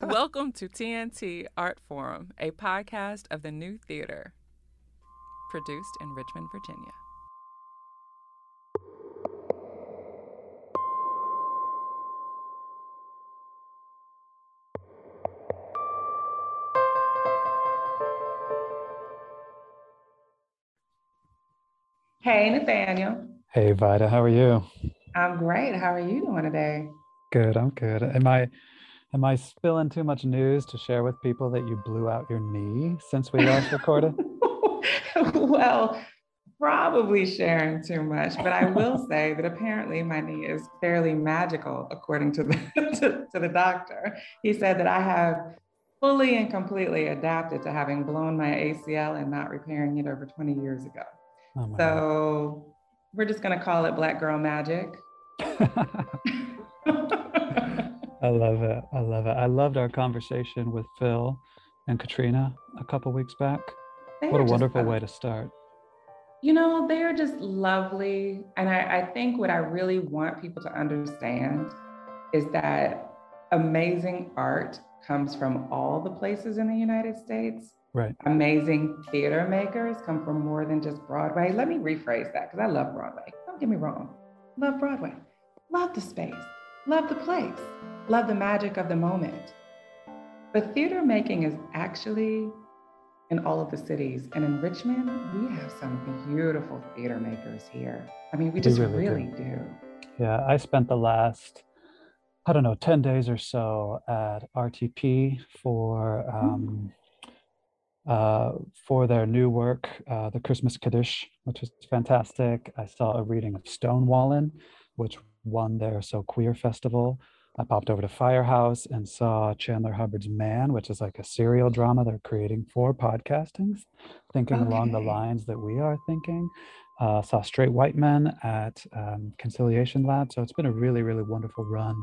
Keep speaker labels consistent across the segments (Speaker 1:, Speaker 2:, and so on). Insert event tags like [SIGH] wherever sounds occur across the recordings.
Speaker 1: Welcome to TNT Art Forum, a podcast of the New Theater, produced in Richmond, Virginia.
Speaker 2: Hey, Nathaniel.
Speaker 3: Hey, Vida, how are you?
Speaker 2: I'm great. How are you doing today?
Speaker 3: Good, I'm good. Am I am I spilling too much news to share with people that you blew out your knee since we last recorded? [LAUGHS]
Speaker 2: well, probably sharing too much, but I will [LAUGHS] say that apparently my knee is fairly magical according to the [LAUGHS] to, to the doctor. He said that I have fully and completely adapted to having blown my ACL and not repairing it over 20 years ago. Oh so God. we're just going to call it Black Girl Magic.
Speaker 3: I love it. I love it. I loved our conversation with Phil and Katrina a couple weeks back. They what a wonderful way to start.
Speaker 2: You know, they're just lovely. And I, I think what I really want people to understand is that amazing art comes from all the places in the United States.
Speaker 3: Right.
Speaker 2: Amazing theater makers come from more than just Broadway. Let me rephrase that because I love Broadway. Don't get me wrong. Love Broadway. Love the space. Love the place love the magic of the moment. But theater making is actually in all of the cities. And in Richmond, we have some beautiful theater makers here. I mean, we just we really, really do. do.
Speaker 3: Yeah, I spent the last, I don't know, 10 days or so at RTP for. Um, uh, for their new work, uh, The Christmas Kaddish, which was fantastic. I saw a reading of Stonewallin', which won their So Queer Festival. I popped over to Firehouse and saw Chandler Hubbard's Man, which is like a serial drama they're creating for podcasting, thinking okay. along the lines that we are thinking. Uh, saw Straight White Men at um, Conciliation Lab. So it's been a really, really wonderful run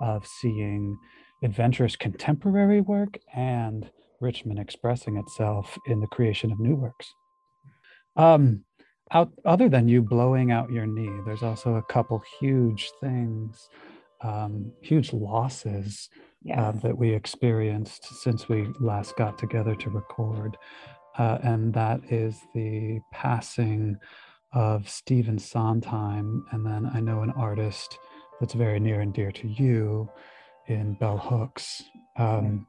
Speaker 3: of seeing adventurous contemporary work and Richmond expressing itself in the creation of new works. Um, out, other than you blowing out your knee, there's also a couple huge things um, huge losses uh, yes. uh, that we experienced since we last got together to record. Uh, and that is the passing of Stephen Sondheim. And then I know an artist that's very near and dear to you in Bell Hooks. Um,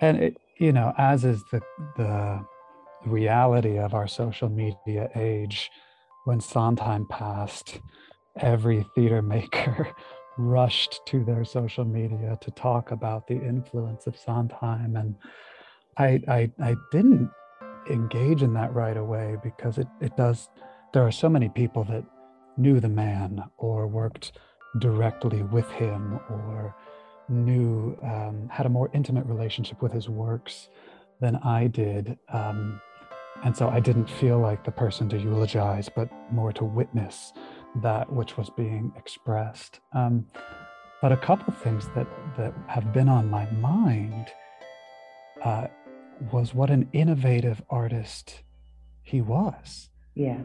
Speaker 3: and it, you know, as is the, the reality of our social media age, when Sondheim passed, every theater maker [LAUGHS] rushed to their social media to talk about the influence of Sondheim. And I, I, I didn't engage in that right away because it, it does, there are so many people that knew the man or worked directly with him or knew, um, had a more intimate relationship with his works than I did. Um, and so I didn't feel like the person to eulogize, but more to witness that which was being expressed. Um, but a couple of things that that have been on my mind uh, was what an innovative artist he was.
Speaker 2: Yeah.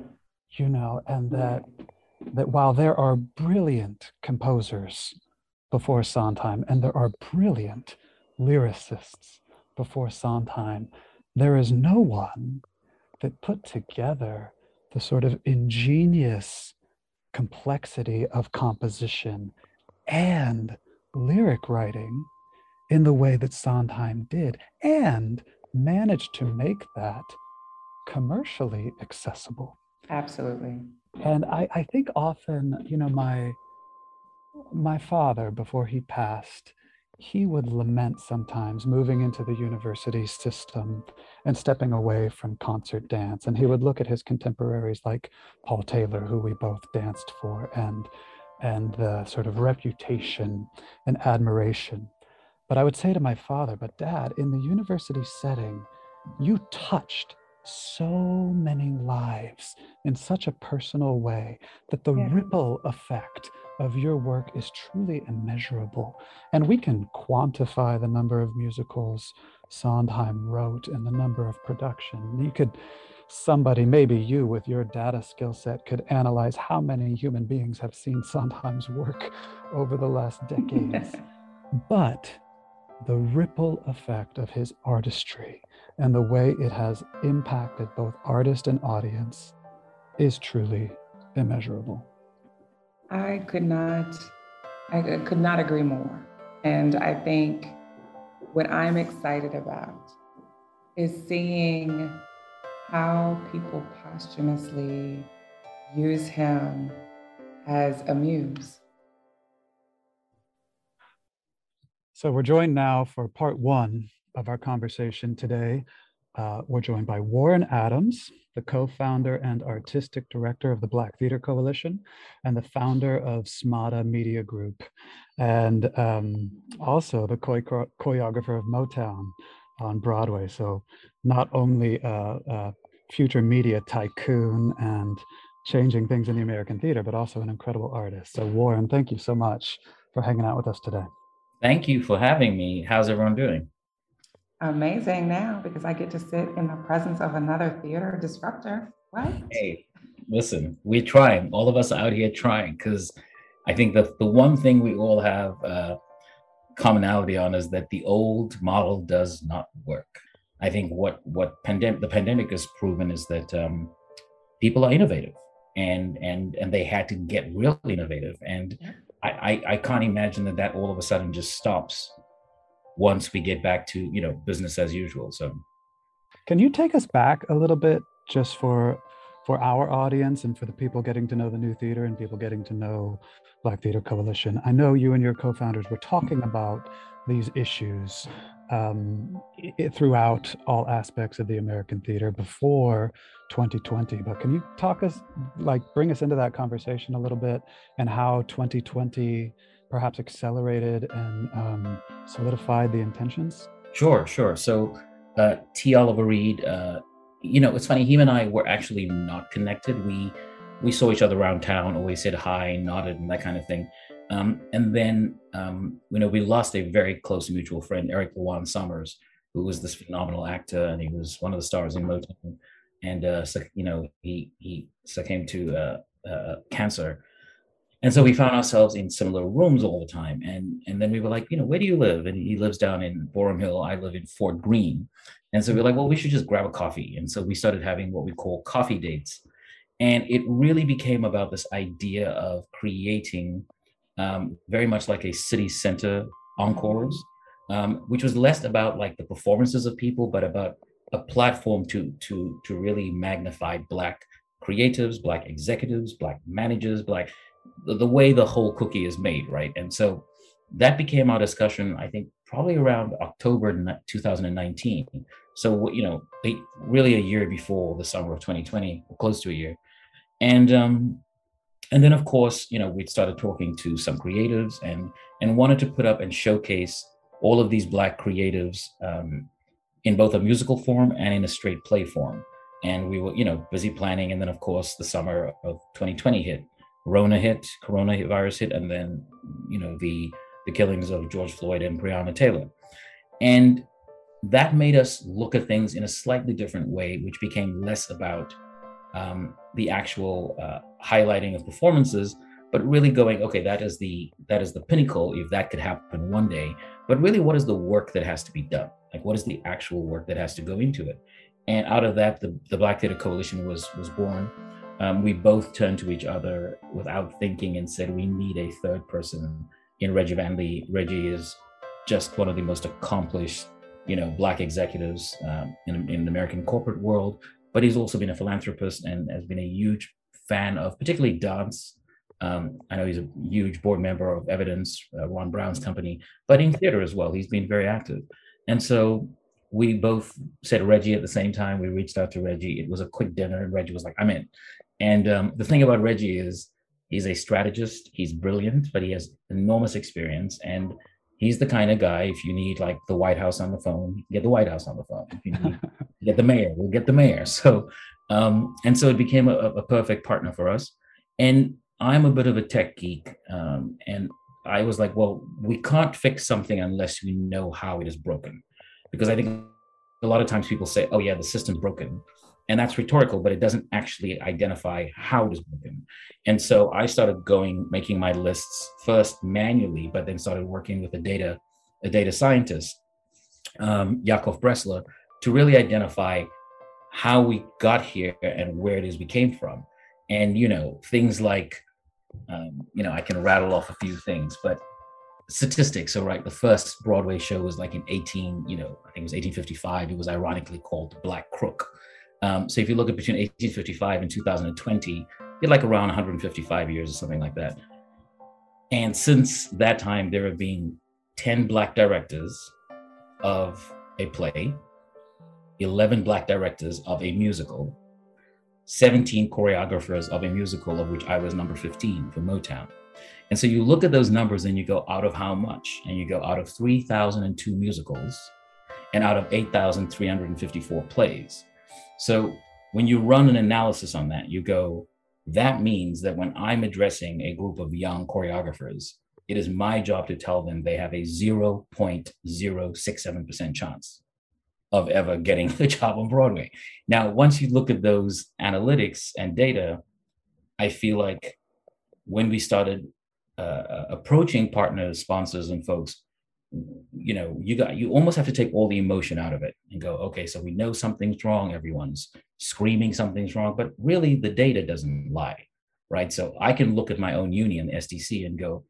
Speaker 3: You know, and that that while there are brilliant composers before Sondheim and there are brilliant lyricists before Sondheim, there is no one that put together the sort of ingenious complexity of composition and lyric writing in the way that Sondheim did, and managed to make that commercially accessible.
Speaker 2: Absolutely.
Speaker 3: And I, I think often, you know, my my father, before he passed, he would lament sometimes moving into the university system and stepping away from concert dance. And he would look at his contemporaries like Paul Taylor, who we both danced for, and and the sort of reputation and admiration. But I would say to my father, but dad, in the university setting, you touched so many lives in such a personal way that the yeah. ripple effect of your work is truly immeasurable. And we can quantify the number of musicals Sondheim wrote and the number of production. You could, somebody, maybe you with your data skill set, could analyze how many human beings have seen Sondheim's work over the last decades. [LAUGHS] but the ripple effect of his artistry and the way it has impacted both artist and audience is truly immeasurable.
Speaker 2: I could not I could not agree more. And I think what I'm excited about is seeing how people posthumously use him as a muse.
Speaker 3: So we're joined now for part one of our conversation today. Uh, we're joined by Warren Adams, the co-founder and artistic director of the Black Theater Coalition and the founder of Smada Media Group, and um, also the choreographer of Motown on Broadway. So not only a, a future media tycoon and changing things in the American theater, but also an incredible artist. So Warren, thank you so much for hanging out with us today.
Speaker 4: Thank you for having me. How's everyone doing?
Speaker 2: Amazing now because I get to sit in the presence of another theater disruptor. What?
Speaker 4: Hey, listen, we're trying. All of us out here trying because I think that the one thing we all have uh, commonality on is that the old model does not work. I think what what pandemic the pandemic has proven is that um, people are innovative and and and they had to get real innovative and I, I, I can't imagine that that all of a sudden just stops once we get back to you know business as usual so.
Speaker 3: Can you take us back a little bit just for for our audience and for the people getting to know the new theater and people getting to know black theater coalition? I know you and your co-founders were talking about these issues um, it, throughout all aspects of the american theater before 2020 but can you talk us like bring us into that conversation a little bit and how 2020 perhaps accelerated and um, solidified the intentions?
Speaker 4: Sure, sure. So uh, T. Oliver Reid, uh, you know, it's funny. Him and I were actually not connected. We we saw each other around town, always said hi, nodded, and that kind of thing. Um, and then, um, you know, we lost a very close mutual friend, Eric LaJuan Summers, who was this phenomenal actor, and he was one of the stars in Motown. And uh, so, you know, he he succumbed to uh, uh, cancer and so we found ourselves in similar rooms all the time. And and then we were like you know where do you live? And he lives down in boerum hill. I live in fort greene. And so we are like well we should just grab a coffee. And so we started having what we call coffee dates. And it really became about this idea of creating um, very much like a city center encores um, which was less about like the performances of people but about a platform to to to really magnify black creatives black executives black managers black the, the way the whole cookie is made, right? And so that became our discussion, I think, probably around October 2019. So, you know, really a year before the summer of 2020, close to a year. And, um, and then of course, you know, we'd started talking to some creatives and, and wanted to put up and showcase all of these Black creatives um, in both a musical form and in a straight play form. And we were, you know, busy planning. And then of course, the summer of 2020 hit. Rona hit, coronavirus hit, and then you know the the killings of George Floyd and Breonna Taylor, and that made us look at things in a slightly different way, which became less about um, the actual uh, highlighting of performances, but really going, okay, that is the that is the pinnacle. If that could happen one day, but really, what is the work that has to be done? Like, what is the actual work that has to go into it? And out of that, the, the Black Theater Coalition was was born um, we both turned to each other without thinking and said, we need a third person in Reggie Van Lee. Reggie is just one of the most accomplished, you know, Black executives um, in, in the American corporate world, but he's also been a philanthropist and has been a huge fan of particularly dance. Um, I know he's a huge board member of Evidence, uh, Ron Brown's company, but in theater as well. He's been very active. And so we both said Reggie at the same time. We reached out to Reggie. It was a quick dinner, and Reggie was like, I'm in. And um, the thing about Reggie is he's a strategist. He's brilliant, but he has enormous experience. And he's the kind of guy, if you need like the White House on the phone, get the White House on the phone. If you need [LAUGHS] get the mayor, we'll get the mayor. So, um, and so it became a, a, perfect partner for us. And I'm a bit of a tech geek. Um, and I was like, well, we can't fix something unless we know how it is broken. Because I think a lot of times people say, oh, yeah, the system's broken and that's rhetorical but it doesn't actually identify how it is broken and so i started going making my lists first manually but then started working with a data a data scientist, um, Yakov Bressler, to really identify how we got here and where it is we came from. And, you know, things like, um, you know, I can rattle off a few things, but statistics. So, right, the first Broadway show was like in 18, you know, I think it was 1855. It was ironically called Black Crook. Um, so if you look at between 1855 and 2020, you're like around 155 years or something like that. And since that time, there have been 10 Black directors of a play, 11 Black directors of a musical, 17 choreographers of a musical, of which I was number 15 for Motown. And so you look at those numbers and you go out of how much? And you go out of 3,002 musicals and out of 8,354 plays. So when you run an analysis on that, you go, that means that when I'm addressing a group of young choreographers, it is my job to tell them they have a 0.067% chance of ever getting [LAUGHS] a job on Broadway. Now, once you look at those analytics and data, I feel like when we started uh, uh approaching partners, sponsors, and folks, you know you got you almost have to take all the emotion out of it and go okay so we know something's wrong everyone's screaming something's wrong but really the data doesn't lie right? So i can look at my own union sdc and go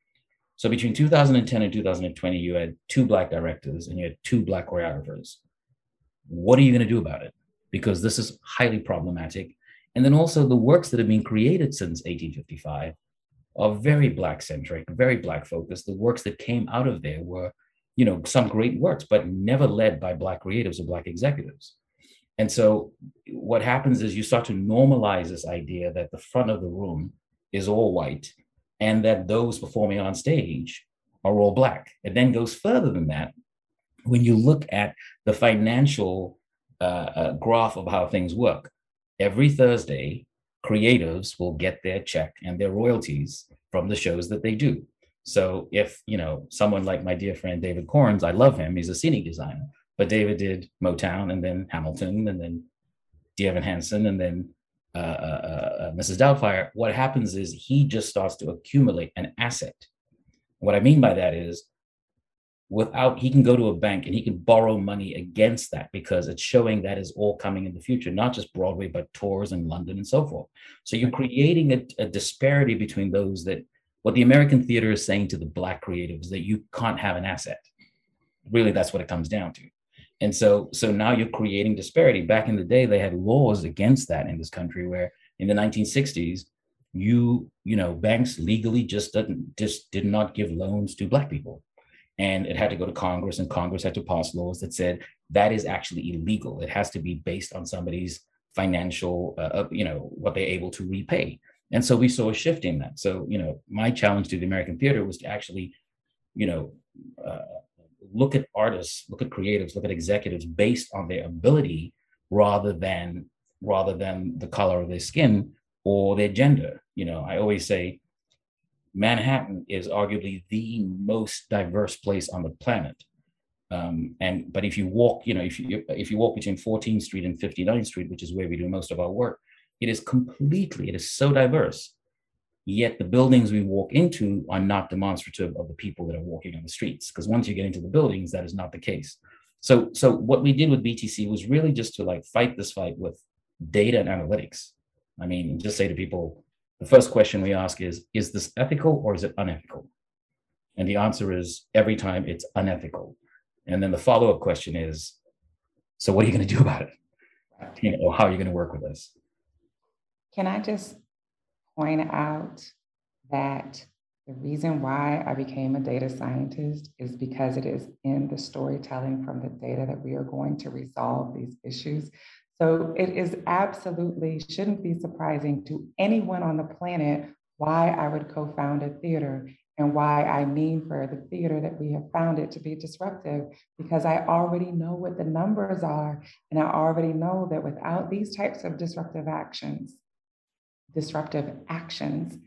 Speaker 4: so between 2010 and 2020 you had two black directors and you had two black choreographers. What are you going to do about it? Because this is highly problematic. And then also the works that have been created since 1855 are very black centric very black focused the works that came out of there were you know some great works but never led by black creatives or black executives. And so what happens is you start to normalize this idea that the front of the room is all white and that those performing on stage are all black. It then goes further than that. When you look at the financial uh, uh, graph of how things work every thursday creatives will get their check and their royalties from the shows that they do so if, you know, someone like my dear friend David Korins, I love him, he's a scenic designer, but David did Motown and then Hamilton and then Dear Evan Hansen and then uh, uh, uh, uh Mrs. Doubtfire. What happens is he just starts to accumulate an asset. What I mean by that is without he can go to a bank and he can borrow money against that because it's showing that is all coming in the future not just broadway but tours in london and so forth so you're creating a, a disparity between those that what the American theater is saying to the Black creatives that you can't have an asset. Really, that's what it comes down to. And so, so now you're creating disparity. Back in the day, they had laws against that in this country, where in the 1960s, you you know banks legally just didn't just did not give loans to black people and it had to go to congress and congress had to pass laws that said that is actually illegal it has to be based on somebody's financial uh, you know what they're able to repay and so we saw a shift in that. So, you know, my challenge to the American theater was to actually, you know, uh, look at artists, look at creatives, look at executives based on their ability rather than rather than the color of their skin or their gender. You know, I always say Manhattan is arguably the most diverse place on the planet. Um, and but if you walk, you know, if you if you walk between 14th Street and 59th Street, which is where we do most of our work, it is completely, it is so diverse. Yet the buildings we walk into are not demonstrative of the people that are walking on the streets. Because once you get into the buildings, that is not the case. So, so what we did with BTC was really just to like fight this fight with data and analytics. I mean, just say to people, the first question we ask is, is this ethical or is it unethical? And the answer is every time it's unethical. And then the follow-up question is, so what are you going to do about it? You know, how are you going to work with us?
Speaker 2: Can I just point out that the reason why I became a data scientist is because it is in the storytelling from the data that we are going to resolve these issues. So it is absolutely shouldn't be surprising to anyone on the planet why I would co found a theater and why I mean for the theater that we have founded to be disruptive, because I already know what the numbers are. And I already know that without these types of disruptive actions, disruptive actions,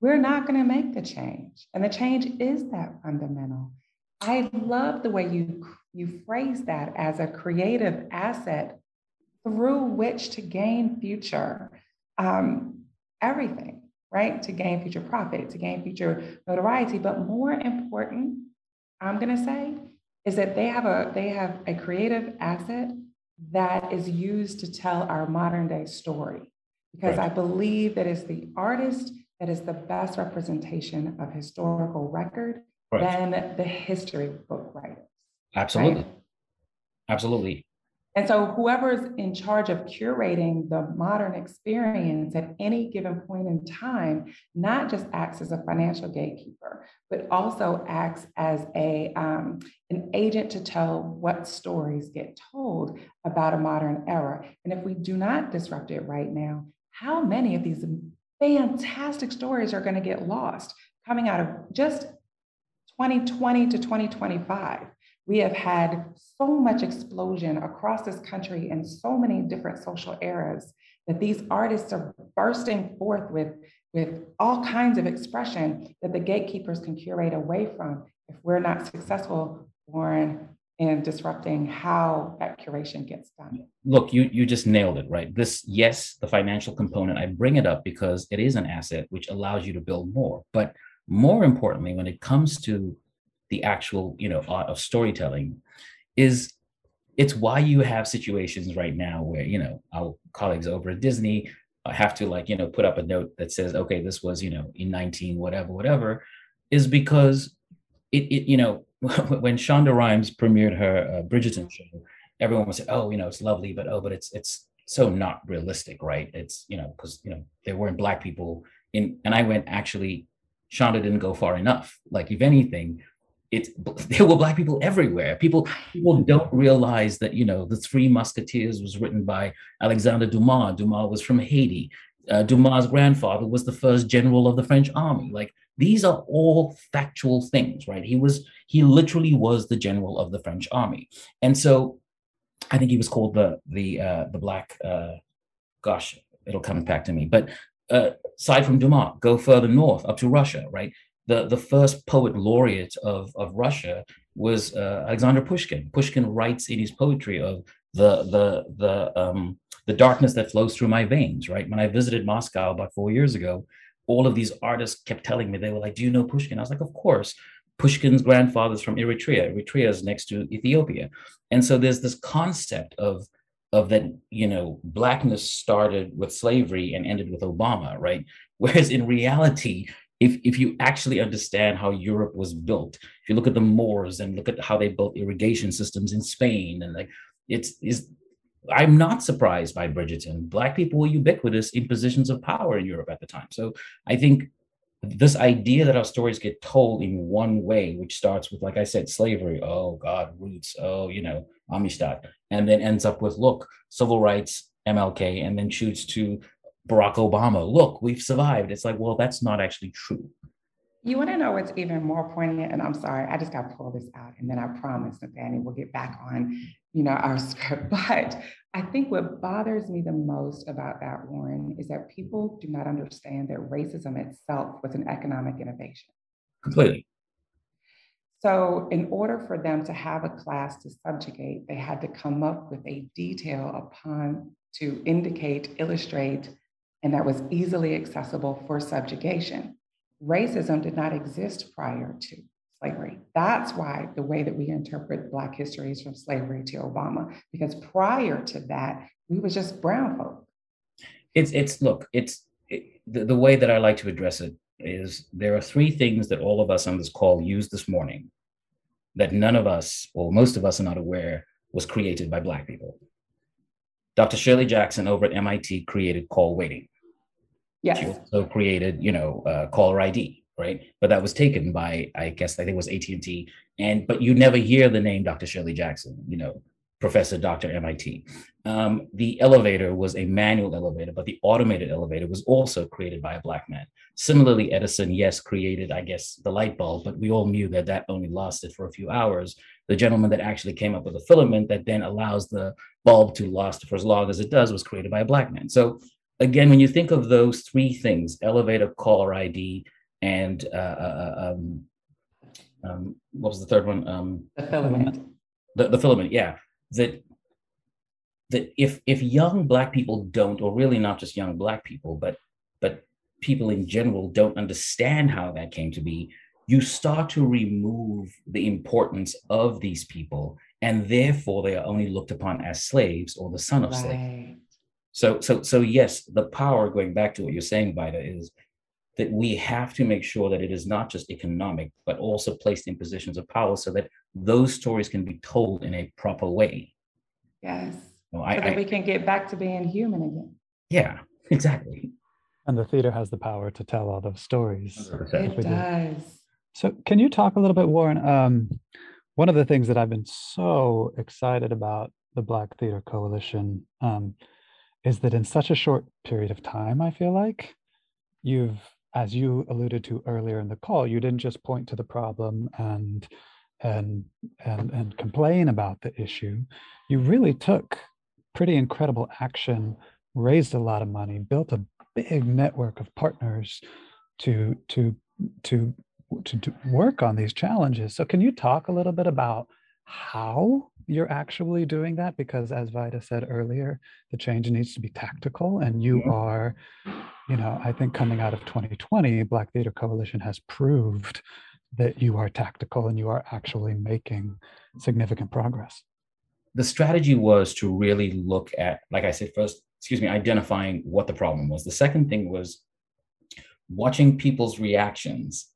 Speaker 2: we're not going to make the change. And the change is that fundamental. I love the way you, you phrase that as a creative asset through which to gain future um, everything, right? To gain future profit, to gain future notoriety. But more important, I'm going to say, is that they have a they have a creative asset that is used to tell our modern day story. Because right. I believe that it's the artist that is the best representation of historical record right. than the history book writers.
Speaker 4: Absolutely. Right? Absolutely.
Speaker 2: And so, whoever's in charge of curating the modern experience at any given point in time, not just acts as a financial gatekeeper, but also acts as a, um, an agent to tell what stories get told about a modern era. And if we do not disrupt it right now, how many of these fantastic stories are going to get lost coming out of just 2020 to 2025? We have had so much explosion across this country in so many different social eras that these artists are bursting forth with, with all kinds of expression that the gatekeepers can curate away from if we're not successful, Warren, in disrupting how that curation gets done.
Speaker 4: Look, you you just nailed it, right? This, yes, the financial component, I bring it up because it is an asset which allows you to build more. But more importantly, when it comes to the actual you know art of storytelling is it's why you have situations right now where you know our colleagues over at disney have to like you know put up a note that says okay this was you know in 19 whatever whatever is because it, it you know [LAUGHS] when shonda rhimes premiered her uh, bridgerton show everyone would say oh you know it's lovely but oh but it's it's so not realistic right? It's you know because you know there weren't black people in and i went actually shonda didn't go far enough. Like if anything it's [LAUGHS] there were black people everywhere. People [LAUGHS] people don't realize that you know the Three Musketeers was written by Alexander Dumas. Dumas was from Haiti. Uh, Dumas' grandfather was the first general of the French army. Like these are all factual things, right? He was he literally was the general of the French army, and so I think he was called the the uh, the black. Uh, gosh, it'll come back to me. But uh, aside from Dumas, go further north up to Russia, right? The, the first poet laureate of, of Russia was uh, Alexander Pushkin. Pushkin writes in his poetry of the, the, the, um, the darkness that flows through my veins, right? When I visited Moscow about four years ago, all of these artists kept telling me, they were like, Do you know Pushkin? I was like, Of course. Pushkin's grandfather's from Eritrea. Eritrea is next to Ethiopia. And so there's this concept of, of that, you know, blackness started with slavery and ended with Obama, right? [LAUGHS] Whereas in reality, if, if you actually understand how Europe was built, if you look at the Moors and look at how they built irrigation systems in Spain, and like it's is I'm not surprised by Bridgerton. Black people were ubiquitous in positions of power in Europe at the time. So I think this idea that our stories get told in one way, which starts with, like I said, slavery, oh God, roots, oh, you know, Amistad, and then ends up with, look, civil rights, MLK, and then shoots to Barack Obama, look, we've survived. It's like, well, that's not actually true.
Speaker 2: You want to know what's even more poignant? And I'm sorry, I just got to pull this out. And then I promise, Nathaniel, we'll get back on, you know, our [LAUGHS] script. But I think what bothers me the most about that, Warren, is that people do not understand that racism itself was an economic innovation.
Speaker 4: Completely.
Speaker 2: So, in order for them to have a class to subjugate, they had to come up with a detail upon to indicate, illustrate and that was easily accessible for subjugation. Racism did not exist prior to slavery. That's why the way that we interpret Black history is from slavery to Obama, because prior to that, we were just brown folk.
Speaker 4: It's, it's look, it's it, the, the way that I like to address it is there are three things that all of us on this call used this morning that none of us, or most of us, are not aware was created by Black people. Dr. Shirley Jackson over at MIT created call waiting.
Speaker 2: Yes.
Speaker 4: She also created, you know, uh, caller ID, right? But that was taken by, I guess, I think it was AT and T. And but you never hear the name Dr. Shirley Jackson, you know, Professor Dr. MIT. Um, the elevator was a manual elevator, but the automated elevator was also created by a black man. Similarly, Edison, yes, created, I guess, the light bulb, but we all knew that that only lasted for a few hours. The gentleman that actually came up with the filament that then allows the bulb to last for as long as it does was created by a black man. So again, when you think of those three things, elevator, caller ID, and uh, uh, um, um, what was the third one? Um,
Speaker 2: the filament.
Speaker 4: The, the filament, yeah. That that if if young black people don't, or really not just young black people, but but people in general don't understand how that came to be, you start to remove the importance of these people and therefore they are only looked upon as slaves or the son of right. slaves so so so yes the power going back to what you're saying Vida is that we have to make sure that it is not just economic but also placed in positions of power so that those stories can be told in a proper way.
Speaker 2: Yes. So, I, that I, we can get back to being human again.
Speaker 4: Yeah [LAUGHS] exactly.
Speaker 3: And the theater has the power to tell all those stories.
Speaker 2: It does.
Speaker 3: So can you talk a little bit warren um, one of the things that I've been so excited about the Black Theater Coalition um, is that in such a short period of time, I feel like you've, as you alluded to earlier in the call, you didn't just point to the problem and and and and complain about the issue. You really took pretty incredible action, raised a lot of money, built a big network of partners to to to to, to work on these challenges. So can you talk a little bit about how you're actually doing that? Because as Vida said earlier, the change needs to be tactical and you mm-hmm. are, you know, I think coming out of 2020, Black Theater Coalition has proved that you are tactical and you are actually making significant progress.
Speaker 4: The strategy was to really look at, like I said, first, excuse me, identifying what the problem was. The second thing was watching people's reactions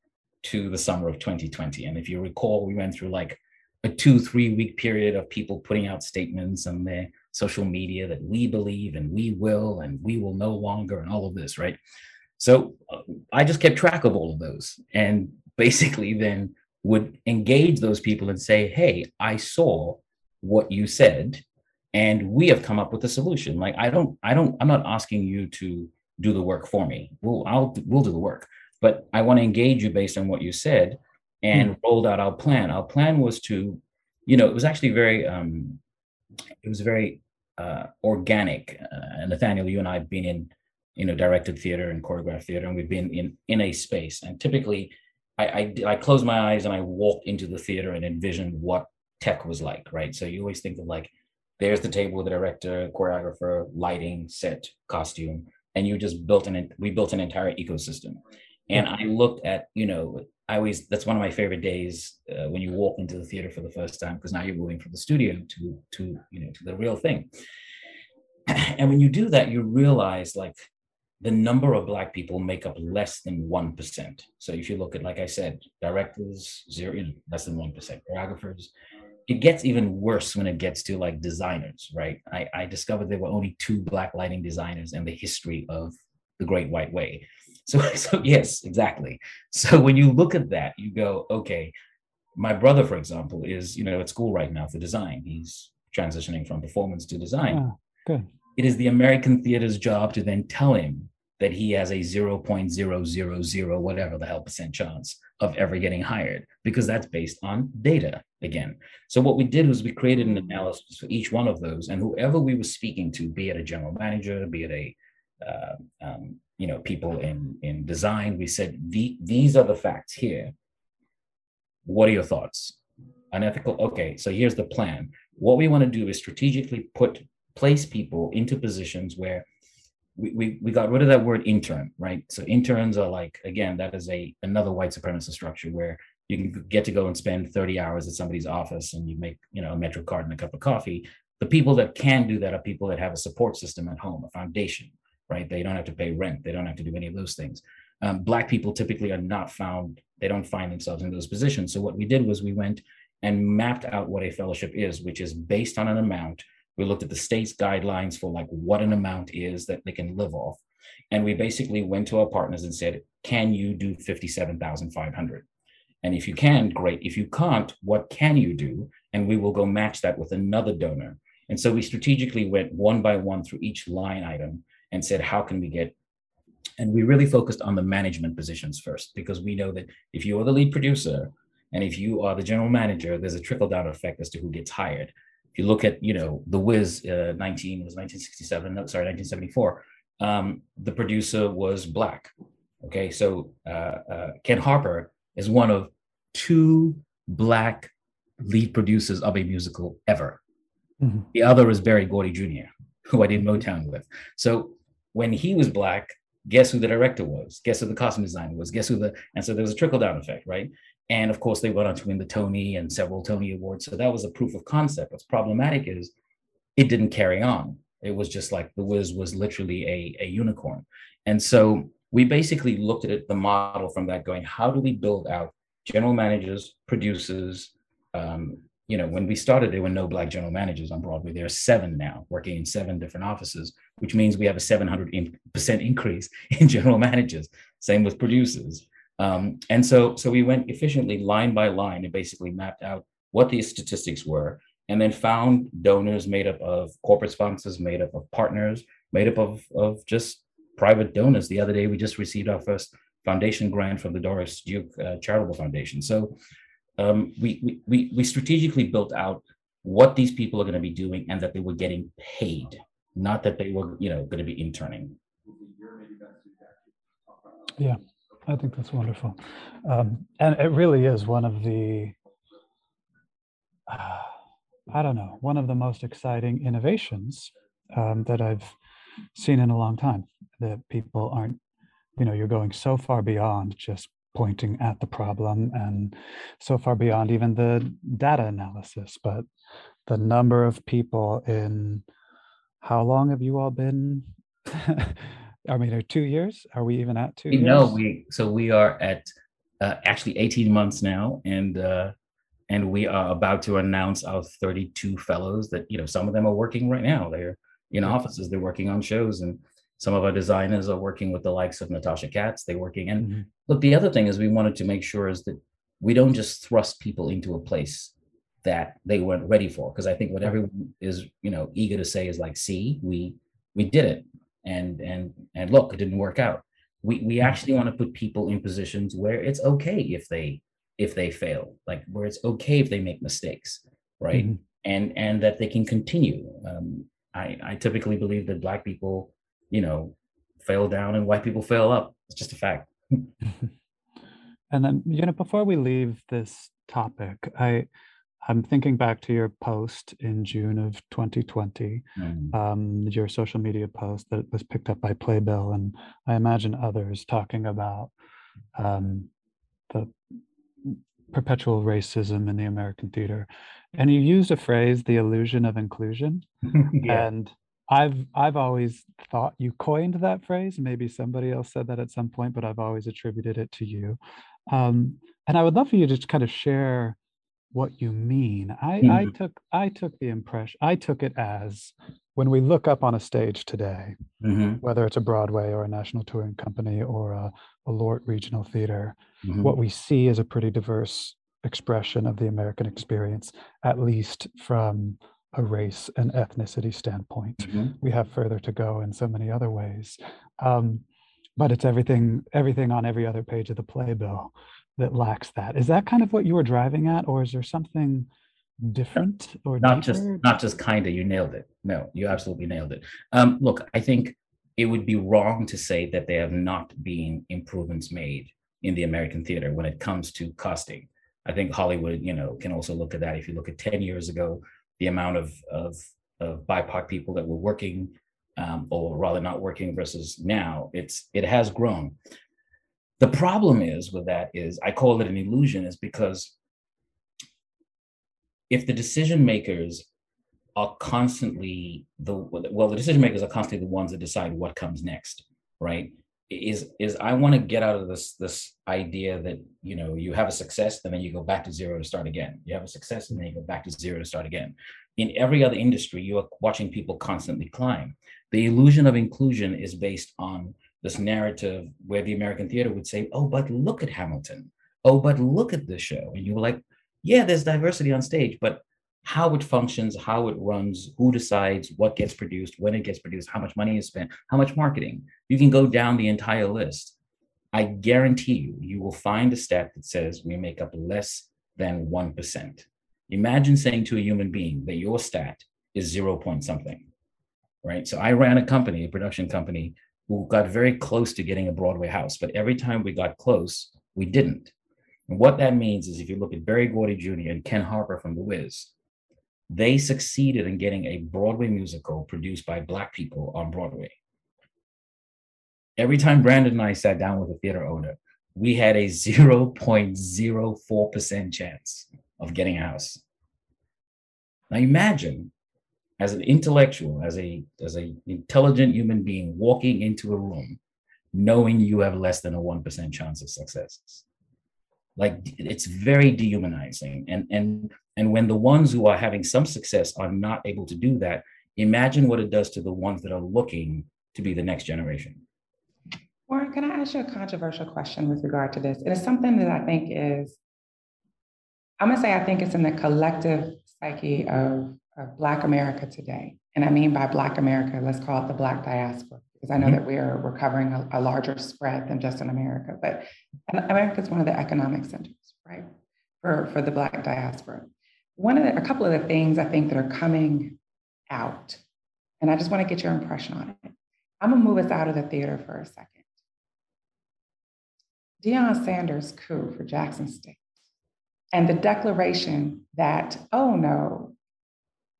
Speaker 4: to the summer of 2020. And if you recall, we went through like a two, three week period of people putting out statements on their social media that we believe and we will and we will no longer and all of this, right? So uh, I just kept track of all of those and [LAUGHS] basically then would engage those people and say, hey, I saw what you said and we have come up with a solution. Like I don't, I don't, I'm not asking you to do the work for me. We'll, I'll, we'll do the work but I want to engage you based on what you said and mm. rolled out our plan. Our plan was to, you know, it was actually very, um, it was very uh, organic. Uh, Nathaniel, you and I have been in, you know, directed theater and choreographed theater, and we've been in in a space. And typically, I, I I closed my eyes and I walk into the theater and envision what tech was like, right? So you always think of like, there's the table, the director, choreographer, lighting, set, costume, and you just built an we built an entire ecosystem and I looked at, you know, I always, that's one of my favorite days uh, when you walk into the theater for the first time, because now you're moving from the studio to, to, you know, to the real thing. [CLEARS THROAT] And when you do that, you realize like the number of Black people make up less than 1%. So if you look at, like I said, directors, zero, you know, less than 1%, choreographers, it gets even worse when it gets to like designers, right? I, I discovered there were only two Black lighting designers in the history of the Great White Way. So, [LAUGHS] so yes, exactly. So when you look at that, you go, okay, my brother, for example, is you know at school right now for design. He's transitioning from performance to design.
Speaker 3: Good.
Speaker 4: It is the American theater's job to then tell him that he has a 0.000 whatever the hell percent chance of ever getting hired because that's based on data again. So what we did was we created an analysis for each one of those and whoever we were speaking to, be it a general manager, be it a uh, um, you know people in in design we said the, these are the facts here. What are your thoughts? Unethical okay so here's the plan. What we want to do is strategically put place people into positions where we, we, we got rid of that word intern right? So interns are like again that is a another white supremacist structure where you can get to go and spend 30 hours at somebody's office and you make you know a metro card and a cup of coffee. The people that can do that are people that have a support system at home a foundation right? They don't have to pay rent. They don't have to do any of those things. Um, black people typically are not found, they don't find themselves in those positions. So what we did was we went and mapped out what a fellowship is, which is based on an amount. We looked at the state's guidelines for like what an amount is that they can live off. And we basically went to our partners and said, can you do 57,500? And if you can, great. If you can't, what can you do? And we will go match that with another donor. And so we strategically went one by one through each line item and said, how can we get and we really focused on the management positions first because we know that if you are the lead producer and if you are the general manager there's a trickle down effect as to who gets hired. If you look at you know the wiz uh, 19 was 1967 no sorry 1974 um, the producer was black okay? So uh, uh, ken harper is one of two black lead producers of a musical ever. Mm-hmm. the other is Berry gordy jr who i did motown with. So when he was black, Guess who the director was? Guess who the costume designer was? Guess who the and so there was a trickle down effect, right? And of course, they went on to win the Tony and several Tony awards. So that was a proof of concept. What's problematic is it didn't carry on. It was just like the Wiz was literally a, a unicorn. And so we basically looked at it, the model from that, going, how do we build out general managers, producers? Um, you know, when we started, there were no black general managers on Broadway. There are seven now, working in seven different offices, which means we have a 700% increase [LAUGHS] in general managers. Same with producers. Um, and so, so we went efficiently line by line and basically mapped out what these statistics were, and then found donors made up of corporate sponsors, made up of partners, made up of, of just private donors. The other day, we just received our first foundation grant from the Doris Duke uh, Charitable Foundation. So um, we, we, we strategically built out what these people are going to be doing and that they were getting paid, not that they were, you know, going to be interning.
Speaker 3: Yeah. I think that's wonderful. Um, and it really is one of the, uh, I don't know, one of the most exciting innovations um, that I've seen in a long time. That people aren't, you know, you're going so far beyond just pointing at the problem and so far beyond even the data analysis, but the number of people in how long have you all been [LAUGHS] I mean, are two years? Are we even at two?
Speaker 4: No, we so we are at uh, actually 18 months now, and uh, and we are about to announce our 32 fellows. That you know, some of them are working right now. They're in offices. They're working on shows, and some of our designers are working with the likes of Natasha Katz. They're working, and mm-hmm. look, the other thing is we wanted to make sure is that we don't just thrust people into a place that they weren't ready for. Because I think what everyone is, you know, eager to say is like, see, we we did it and and and look, it didn't work out. We we actually want to put people in positions where it's okay if they if they fail, like where it's okay if they make mistakes, right? Mm-hmm. And and that they can continue. Um, I I typically believe that black people, you know, fail down and white people fail up. It's just a fact. [LAUGHS]
Speaker 3: and then you know, before we leave this topic, I I'm thinking back to your post in June of 2020, mm. um, your social media post that was picked up by Playbill, and I imagine others talking about um, the perpetual racism in the American theater. And you used a phrase, the illusion of inclusion. [LAUGHS] yeah. And I've I've always thought you coined that phrase. Maybe somebody else said that at some point, but I've always attributed it to you. Um, and I would love for you to kind of share what you mean. I, mm-hmm. I took I took the impression I took it as when we look up on a stage today, mm-hmm. whether it's a Broadway or a national touring company or a, a LORT regional theater, mm-hmm. what we see is a pretty diverse expression of the American experience, at least from a race and ethnicity standpoint. Mm-hmm. We have further to go in so many other ways. Um, but it's everything everything on every other page of the playbill that lacks that. Is that kind of what you were driving at, or is there something different or
Speaker 4: not deeper? just not just kind of? You nailed it. No, you absolutely nailed it. Um, look, I think it would be wrong to say that there have not been improvements made in the American theater when it comes to costing. I think Hollywood, you know, can also look at that. If you look at 10 years ago, the amount of of, of BIPOC people that were working, um, or rather not working versus now, it's it has grown. The problem is with that is I call it an illusion is because if the decision makers are constantly the well the decision makers are constantly the ones that decide what comes next right is is i want to get out of this this idea that you know you have a success and then you go back to zero to start again you have a success and then you go back to zero to start again in every other industry you are watching people constantly climb the illusion of inclusion is based on this narrative where the American theater would say, oh, but look at Hamilton. Oh, but look at this show. And you were like, yeah, there's diversity on stage, but how it functions, how it runs, who decides what gets produced, when it gets produced, how much money is spent, how much marketing. You can go down the entire list. I guarantee you, you will find a stat that says we make up less than 1%. Imagine saying to a human being that your stat is zero point something, right? So I ran a company, a production company who got very close to getting a Broadway house, but every time we got close, we didn't. And what that means is if you look at Berry Gordy Jr. and Ken Harper from The Wiz, they succeeded in getting a Broadway musical produced by Black people on Broadway. every time Brandon and I sat down with a theater owner, we had a [LAUGHS] 0.04% chance of getting a house. Now imagine as an intellectual, as a as a intelligent human being walking into a room, knowing you have less than a 1% chance of success. Like it's very dehumanizing. And and and when the ones who are having some success are not able to do that, imagine what it does to the ones that are looking to be the next generation.
Speaker 2: Warren, can I ask you a controversial question with regard to this? It is something that I think is, I'm gonna say I think it's in the collective psyche of, of Black America today. And I mean by Black America, let's call it the Black diaspora, because I know mm-hmm. that we are we're covering a, a, larger spread than just in America. But America is one of the economic centers, right? For, for the Black diaspora. One of the, a couple of the things I think that are coming out, and I just want to get your impression on it. I'm gonna move us out of the theater for a second. Deion Sanders' coup for Jackson State and the declaration that, oh no,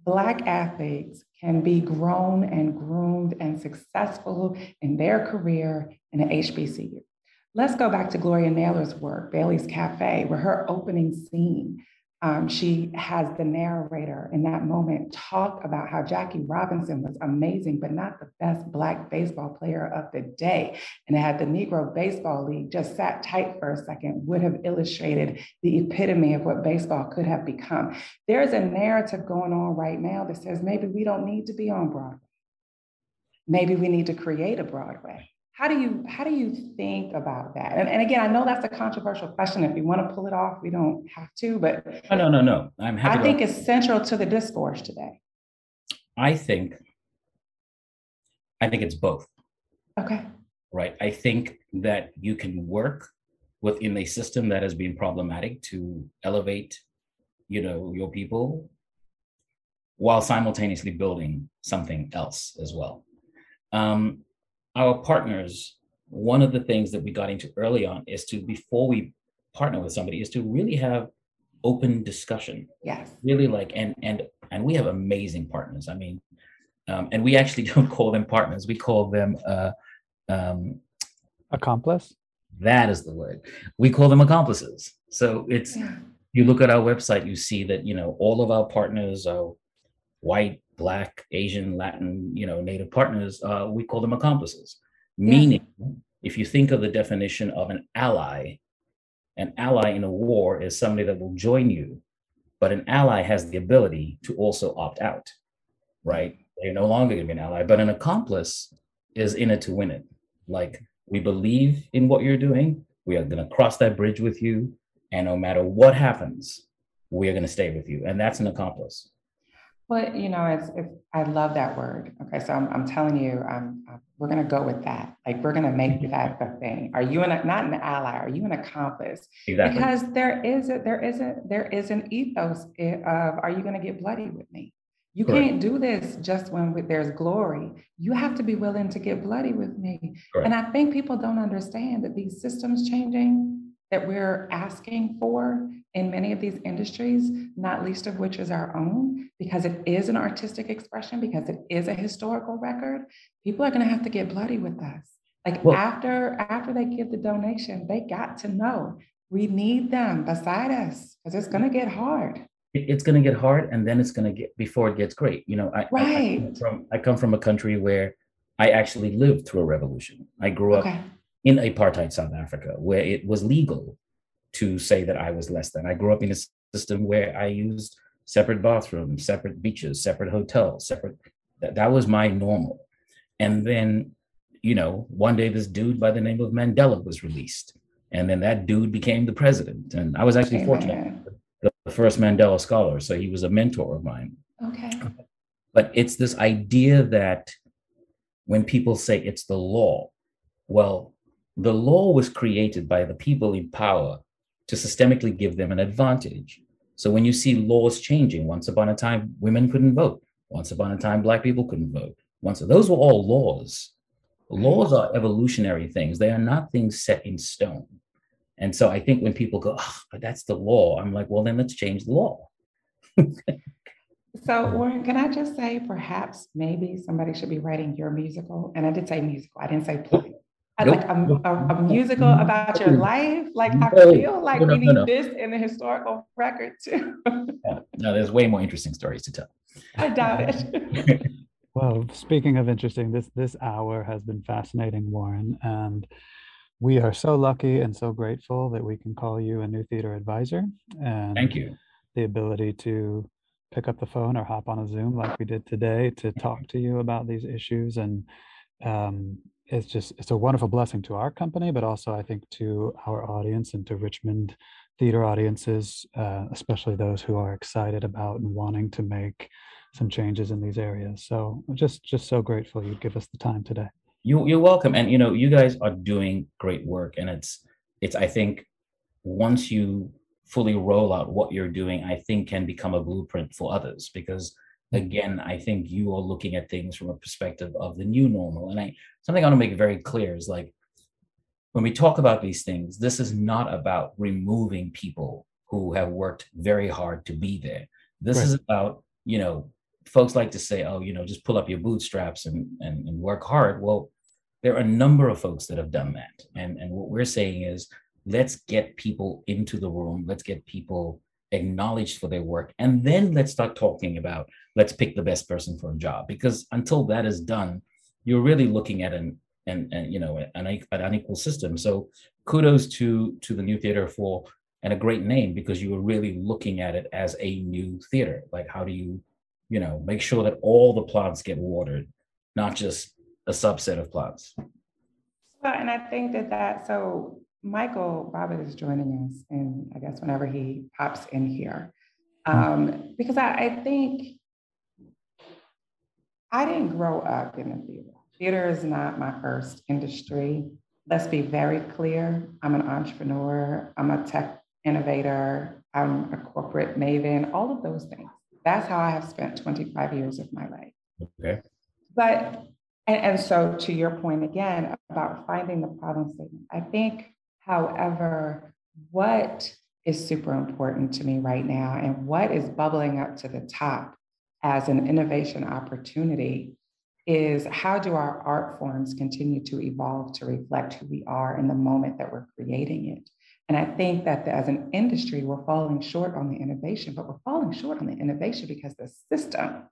Speaker 2: Black athletes can be grown and groomed and successful in their career in an HBCU. Let's go back to Gloria Naylor's work, Bailey's Cafe, where her opening scene um, she has the narrator in that moment talk about how Jackie Robinson was amazing, but not the best Black baseball player of the day. And had the Negro Baseball League just sat tight for a second, would have illustrated the epitome of what baseball could have become. There's a narrative going on right now that says maybe we don't need to be on Broadway. Maybe we need to create a Broadway how do you how do you think about that? And, and again i know that's a controversial question. If we want to pull it off we don't have to but
Speaker 4: no no no no. I'm happy
Speaker 2: i think it's central to the discourse today.
Speaker 4: I think i think it's both.
Speaker 2: Okay.
Speaker 4: Right? I think that you can work within a system that has been problematic to elevate you know your people while simultaneously building something else as well. Um, our partners, one of the things that we got into early on is to, before we partner with somebody, is to really have open discussion.
Speaker 2: Yes.
Speaker 4: Really like, and and and we have amazing partners. I mean, um, and we actually [LAUGHS] don't call them partners. We call them uh, um,
Speaker 3: accomplice.
Speaker 4: That is the word. We call them accomplices. So it's yeah. you look at our website, you see that you know all of our partners are white, black, Asian, Latin, you know, native partners, uh, we call them accomplices. Yeah. Meaning, if you think of the definition of an ally, an ally in a war is somebody that will join you, but an ally has the ability to also opt out, right? They're no longer going to be an ally, but an accomplice is in it to win it. Like we believe in what you're doing, we are going to cross that bridge with you, and no matter what happens, we are going to stay with you, and that's an accomplice.
Speaker 2: Well, you know, it's, it's I love that word. Okay, so I'm, I'm telling you, I'm, I'm we're gonna go with that. Like we're gonna make mm-hmm. that the thing. Are you an not an ally? Are you an accomplice?
Speaker 4: Exactly.
Speaker 2: Because there is a there is a there is an ethos of are you gonna get bloody with me? You Correct. can't do this just when there's glory. You have to be willing to get bloody with me. Correct. And I think people don't understand that these systems changing that we're asking for in many of these industries, not least of which is our own, because it is an artistic expression, because it is a historical record, people are going to have to get bloody with us. Like well, after after they give the donation, they got to know we need them beside us because it's going to get hard.
Speaker 4: It's going to get hard, and then it's going to get before it gets great. You know, I,
Speaker 2: right. I,
Speaker 4: I, come from, I come from a country where I actually lived through a revolution. I grew up okay in apartheid South Africa, where it was legal to say that I was less than. I grew up in a system where I used separate bathrooms, separate beaches, separate hotels, separate. That, that was my normal. And then, you know, one day this dude by the name of Mandela was released. And then that dude became the president. And I was actually Amen. fortunate, the, the first Mandela scholar. So he was a mentor of mine.
Speaker 2: Okay.
Speaker 4: But it's this idea that when people say it's the law, well, the law was created by the people in power to systemically give them an advantage. So when you see laws changing, once upon a time, women couldn't vote. Once upon a time, Black people couldn't vote. Once those were all laws. Laws are evolutionary things. They are not things set in stone. And so I think when people go, oh, but that's the law, I'm like, well, then let's change the law.
Speaker 2: so, Warren, can I just say perhaps maybe somebody should be writing your musical? And I did say musical, I didn't say play. Nope. like a, a, a, musical about your life. Like I feel like no, no, we need no, this in the historical record too. [LAUGHS]
Speaker 4: yeah. No, there's way more interesting stories to tell.
Speaker 2: I doubt it. [LAUGHS]
Speaker 3: well, speaking of interesting, this this hour has been fascinating, Warren, and we are so lucky and so grateful that we can call you a new theater advisor. And
Speaker 4: thank you.
Speaker 3: The ability to pick up the phone or hop on a Zoom like we did today to talk to you about these issues and um, it's just it's a wonderful blessing to our company, but also I think to our audience and to Richmond theater audiences, uh, especially those who are excited about and wanting to make some changes in these areas. So just just so grateful you'd give us the time today.
Speaker 4: You you're welcome, and you know you guys are doing great work, and it's it's I think once you fully roll out what you're doing, I think can become a blueprint for others because Mm. again, I think you are looking at things from a perspective of the new normal. And I something I want to make very clear is like when we talk about these things, this is not about removing people who have worked very hard to be there. This right. is about, you know, folks like to say, oh, you know, just pull up your bootstraps and, and, and work hard. Well, there are a number of folks that have done that. And, and what we're saying is let's get people into the room. Let's get people acknowledged for their work. And then let's start talking about let's pick the best person for a job. Because until that is done, you're really looking at an and, and you know an, an unequal system. So kudos to to the new theater for and a great name because you were really looking at it as a new theater. Like how do you, you know, make sure that all the plots get watered, not just a subset of plots
Speaker 2: Well, and I think that that so Michael Bobbitt is joining us, and I guess whenever he pops in here, um, because I, I, think I didn't grow up in the theater. Theater is not my first industry. Let's be very clear. I'm an entrepreneur. I'm a tech innovator. I'm a corporate maven. All of those things. That's how I have spent 25 years of my life.
Speaker 4: Okay.
Speaker 2: But and, and so to your point again about finding the problem statement, I think However, what is super important to me right now and what is bubbling up to the top as an innovation opportunity is how do our art forms continue to evolve to reflect who we are in the moment that we're creating it? And I think that as an industry, we're falling short on the innovation, but we're falling short on the innovation because the system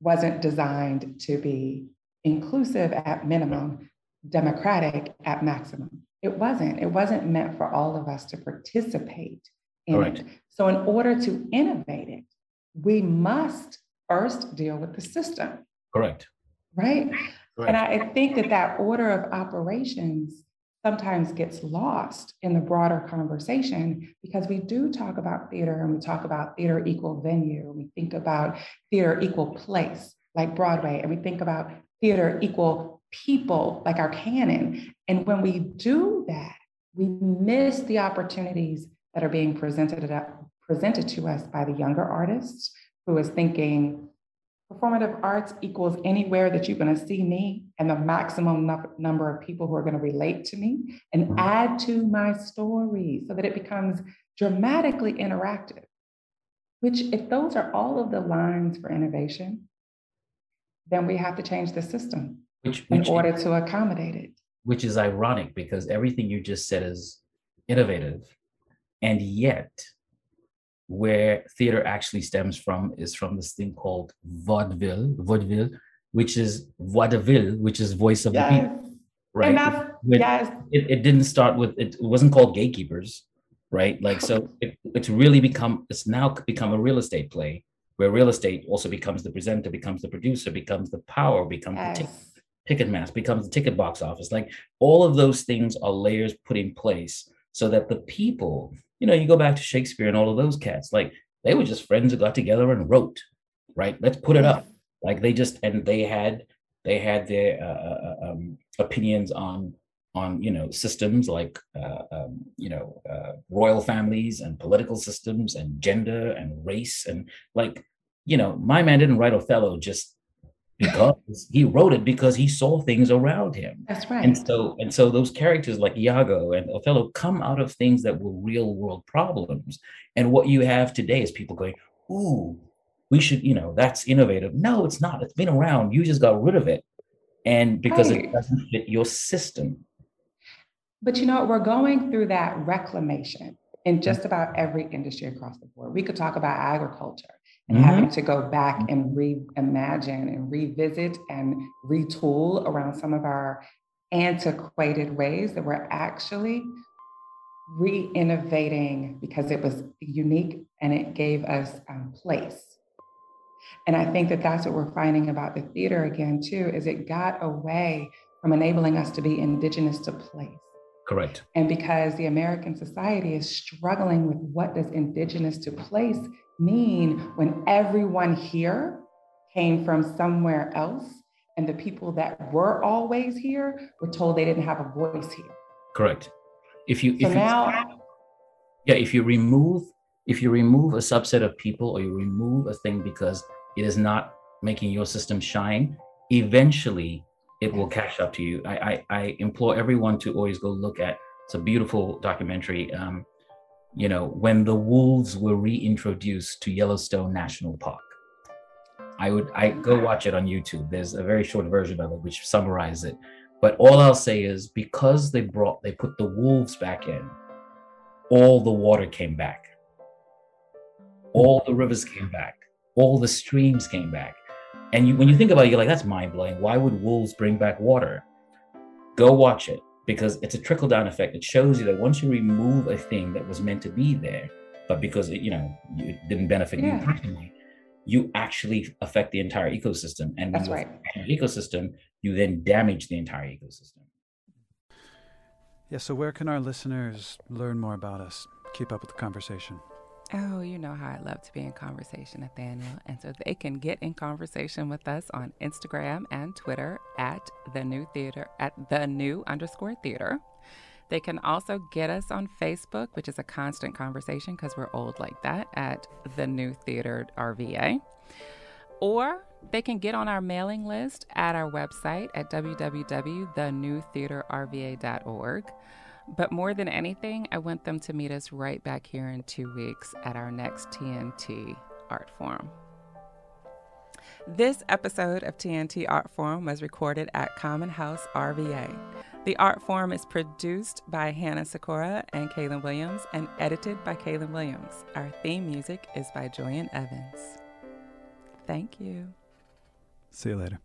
Speaker 2: wasn't designed to be inclusive at minimum, democratic at maximum. It wasn't. It wasn't meant for all of us to participate in Correct. it. So, in order to innovate it, we must first deal with the system.
Speaker 4: Correct.
Speaker 2: Right. Correct. And I think that that order of operations sometimes gets lost in the broader conversation because we do talk about theater and we talk about theater equal venue. We think about theater equal place, like Broadway, and we think about theater equal people like our canon. And when we do that, we miss the opportunities that are being presented, presented to us by the younger artists who is thinking performative arts equals anywhere that you're going to see me and the maximum number of people who are going to relate to me and mm-hmm. add to my story so that it becomes dramatically interactive. Which, if those are all of the lines for innovation, then we have to change the system which, in order to accommodate it.
Speaker 4: Which is ironic because everything you just said is innovative. And yet, where theater actually stems from is from this thing called vaudeville, vaudeville, which is vaudeville, which is voice of yes. the people, right?
Speaker 2: It, yes.
Speaker 4: It, it didn't start with it wasn't called gatekeepers, right? Like so, [LAUGHS] it, it's really become it's now become a real estate play where real estate also becomes the presenter, becomes the producer, becomes the power, becomes yes. the ticket Ticketmaster becomes the ticket box office. Like all of those things are layers put in place so that the people, you know, you go back to Shakespeare and all of those cats, like they were just friends who got together and wrote, right? Let's put it up. Like they just and they had they had their uh, uh, um, opinions on on you know systems like uh, um, you know uh, royal families and political systems and gender and race and like you know my man didn't write Othello just because he wrote it because he saw things around him.
Speaker 2: That's right.
Speaker 4: And so and so those characters like Iago and Othello come out of things that were real world problems. And what you have today is people going, "Ooh, we should, you know, that's innovative." No, it's not. It's been around. You just got rid of it. And because right. it doesn't fit your system.
Speaker 2: But you know, we're going through that reclamation in just about every industry across the board. We could talk about agriculture and mm-hmm. having to go back and reimagine and revisit and retool around some of our antiquated ways that we're actually re-innovating because it was unique and it gave us um, place. And i think that that's what we're finding about the theater again too is it got away from enabling us to be indigenous to place.
Speaker 4: Correct.
Speaker 2: And because the american society is struggling with what does indigenous to place mean when everyone here came from somewhere else and the people that were always here were told they didn't have a voice here.
Speaker 4: Correct. If you
Speaker 2: so
Speaker 4: if
Speaker 2: now,
Speaker 4: you, yeah, if you remove if you remove a subset of people or you remove a thing because it is not making your system shine, eventually it will catch up to you. I I, I implore everyone to always go look at. It's a beautiful documentary. Um, you know, when the wolves were reintroduced to Yellowstone National Park. I would I go watch it on YouTube. There's a very short version of it which summarizes it. But all I'll say is because they brought they put the wolves back in, all the water came back. All the rivers came back. All the streams came back. And you, when you think about it, you're like, that's mind blowing. Why would wolves bring back water? Go watch it because it's a trickle down effect. It shows you that once you remove a thing that was meant to be there, but because it, you know, it didn't benefit yeah. you personally, you actually affect the entire ecosystem. And
Speaker 2: when That's right.
Speaker 4: ecosystem, you then damage the entire ecosystem.
Speaker 3: Yeah. So where can our listeners learn more about us? Keep up with the conversation.
Speaker 1: Oh, you know how I love to be in conversation, Nathaniel. And so they can get in conversation with us on Instagram and Twitter at the new theater at the new underscore theater. They can also get us on Facebook, which is a constant conversation because we're old like that, at the New Theater RVA. Or they can get on our mailing list at our website at www.thenewtheatrerva.org. But more than anything, I want them to meet us right back here in two weeks at our next TNT Art Forum. This episode of TNT Art Forum was recorded at Common House RVA. The art forum is produced by Hannah Sikora and Kaelen Williams and edited by Kaelen Williams. Our theme music is by Julian Evans. Thank you.
Speaker 3: See you later.